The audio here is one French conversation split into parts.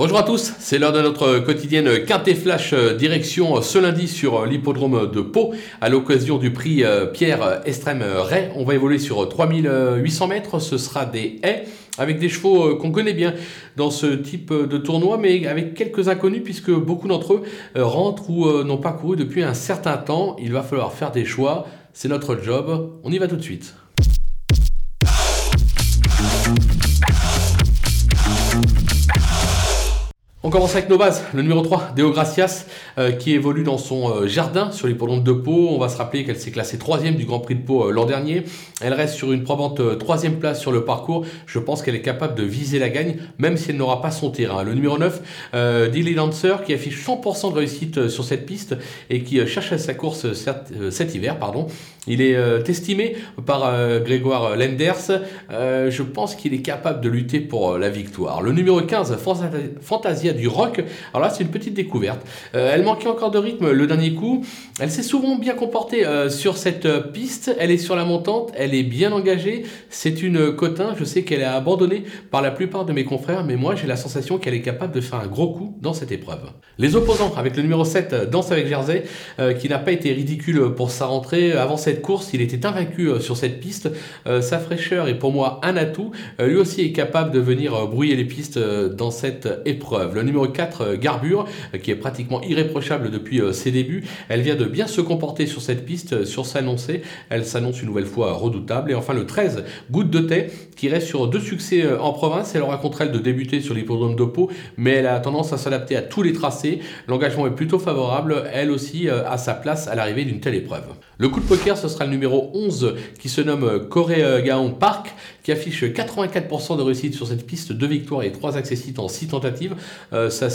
Bonjour à tous, c'est l'heure de notre quotidienne Quintet Flash euh, direction euh, ce lundi sur euh, l'hippodrome de Pau à l'occasion du prix Pierre Estrem Ray. On va évoluer sur 3800 mètres, ce sera des haies avec des chevaux qu'on connaît bien dans ce type de tournoi, mais avec quelques inconnus puisque beaucoup d'entre eux rentrent ou n'ont pas couru depuis un certain temps. Il va falloir faire des choix, c'est notre job, on y va tout de suite. On commence avec nos bases. Le numéro 3, Deo Gracias, euh, qui évolue dans son euh, jardin sur l'hippodrome de Pau. On va se rappeler qu'elle s'est classée troisième du Grand Prix de Pau euh, l'an dernier. Elle reste sur une probante troisième place sur le parcours. Je pense qu'elle est capable de viser la gagne, même si elle n'aura pas son terrain. Le numéro 9, Dilly Lancer, qui affiche 100% de réussite sur cette piste et qui cherche sa course cet, hiver. Pardon. Il est estimé par Grégoire Lenders. je pense qu'il est capable de lutter pour la victoire. Le numéro 15, Fantasia rock. Alors là, c'est une petite découverte. Euh, elle manquait encore de rythme le dernier coup. Elle s'est souvent bien comportée euh, sur cette euh, piste. Elle est sur la montante, elle est bien engagée. C'est une cotin. Je sais qu'elle est abandonnée par la plupart de mes confrères, mais moi, j'ai la sensation qu'elle est capable de faire un gros coup dans cette épreuve. Les opposants, avec le numéro 7, Danse avec Jersey, qui n'a pas été ridicule pour sa rentrée. Avant cette course, il était invaincu sur cette piste. sa fraîcheur est pour moi un atout. lui aussi est capable de venir brouiller les pistes dans cette épreuve. Le numéro 4, euh, Garbure, euh, qui est pratiquement irréprochable depuis euh, ses débuts. Elle vient de bien se comporter sur cette piste, sur s'annoncer. Elle s'annonce une nouvelle fois redoutable. Et enfin le 13, Goutte de thé, qui reste sur deux succès en province. Elle aura contre elle de débuter sur l'hippodrome de Pau, mais elle a tendance à s'adapter à tous les tracés. L'engagement est plutôt favorable. Elle aussi a sa place à l'arrivée d'une telle épreuve. Le coup de poker, ce sera le numéro 11 qui se nomme Corée Gaon Park, qui affiche 84% de réussite sur cette piste, deux victoires et trois accessites en six tentatives. Euh, sa,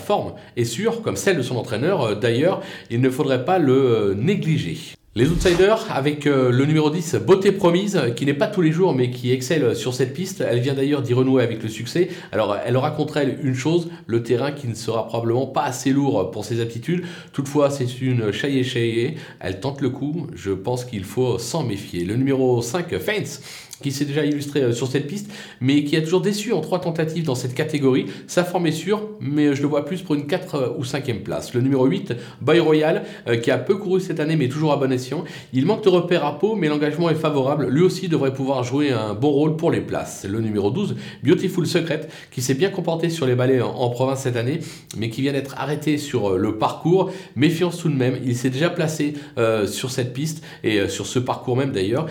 forme est sûre, comme celle de son entraîneur. Euh, d'ailleurs, il ne faudrait pas le euh, négliger. Les outsiders avec le numéro 10, Beauté Promise, qui n'est pas tous les jours mais qui excelle sur cette piste. Elle vient d'ailleurs d'y renouer avec le succès. Alors elle aura contre elle une chose, le terrain qui ne sera probablement pas assez lourd pour ses aptitudes. Toutefois c'est une chaillée chaillée, elle tente le coup, je pense qu'il faut s'en méfier. Le numéro 5, Fence, qui s'est déjà illustré euh, sur cette piste, mais qui a toujours déçu en trois tentatives dans cette catégorie. Sa forme est sûre, mais je le vois plus pour une 4 euh, ou 5e place. Le numéro 8, Boy Royal, euh, qui a peu couru cette année, mais toujours à bon escient. Il manque de repères à peau, mais l'engagement est favorable. Lui aussi devrait pouvoir jouer un bon rôle pour les places. Le numéro 12, Beautiful Secret, qui s'est bien comporté sur les balais en, province cette année, mais qui vient d'être arrêté sur le parcours. Méfiance tout de même, il s'est déjà placé sur cette piste et sur ce parcours même d'ailleurs.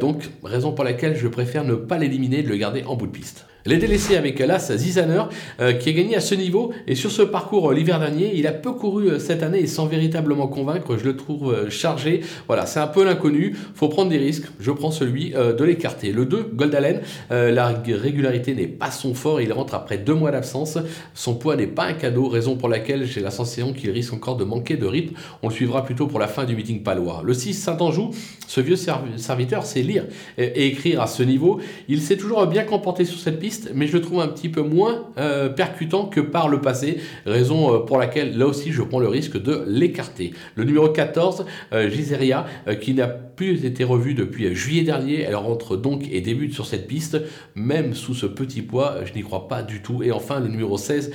donc, raison pour laquelle je préfère ne pas l'éliminer et de le garder en bout de piste. Les délaissés avec l'As Zizaner euh, qui a gagné à ce niveau et sur ce parcours euh, l'hiver dernier, il a peu couru euh, cette année et sans véritablement convaincre, je le trouve chargé. Voilà, c'est un peu l'inconnu, faut prendre des risques. Je prends celui de l'écarter. Le 2, Goldalen, la régularité n'est pas son fort, il rentre après deux mois d'absence. Son poids n'est pas un cadeau, raison pour laquelle j'ai la sensation qu'il risque encore de manquer de rythme. On le suivra plutôt pour la fin du meeting palois. Le 6, Saint-Anjou, ce vieux serviteur sait lire et écrire à ce niveau. Il s'est toujours bien comporté sur cette piste mais je le trouve un petit peu moins euh, percutant que par le passé, raison euh, pour laquelle là aussi je prends le risque de l'écarter. Le numéro 14, euh, Giseria, qui n'a plus été revu depuis juillet dernier, elle rentre donc et débute sur cette piste, même sous ce petit poids, je n'y crois pas du tout. Et enfin le numéro 16,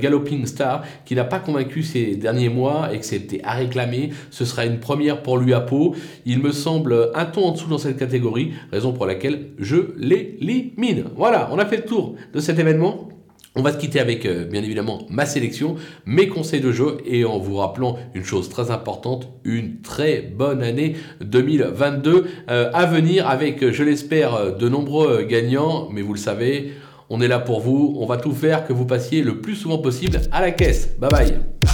Galloping Star, qui n'a pas convaincu ces derniers mois et que c'était à réclamer, ce sera une première pour lui à peau. Il me semble un ton en dessous dans cette catégorie, raison pour laquelle je l'élimine. Voilà, on a le tour de cet événement. On va se quitter avec euh, bien évidemment ma sélection, mes conseils de jeu et en vous rappelant une chose très importante, une très bonne année 2022 euh, à venir avec, je l'espère, de nombreux gagnants. Mais vous le savez, on est là pour vous, on va tout faire que vous passiez le plus souvent possible à la caisse. Bye bye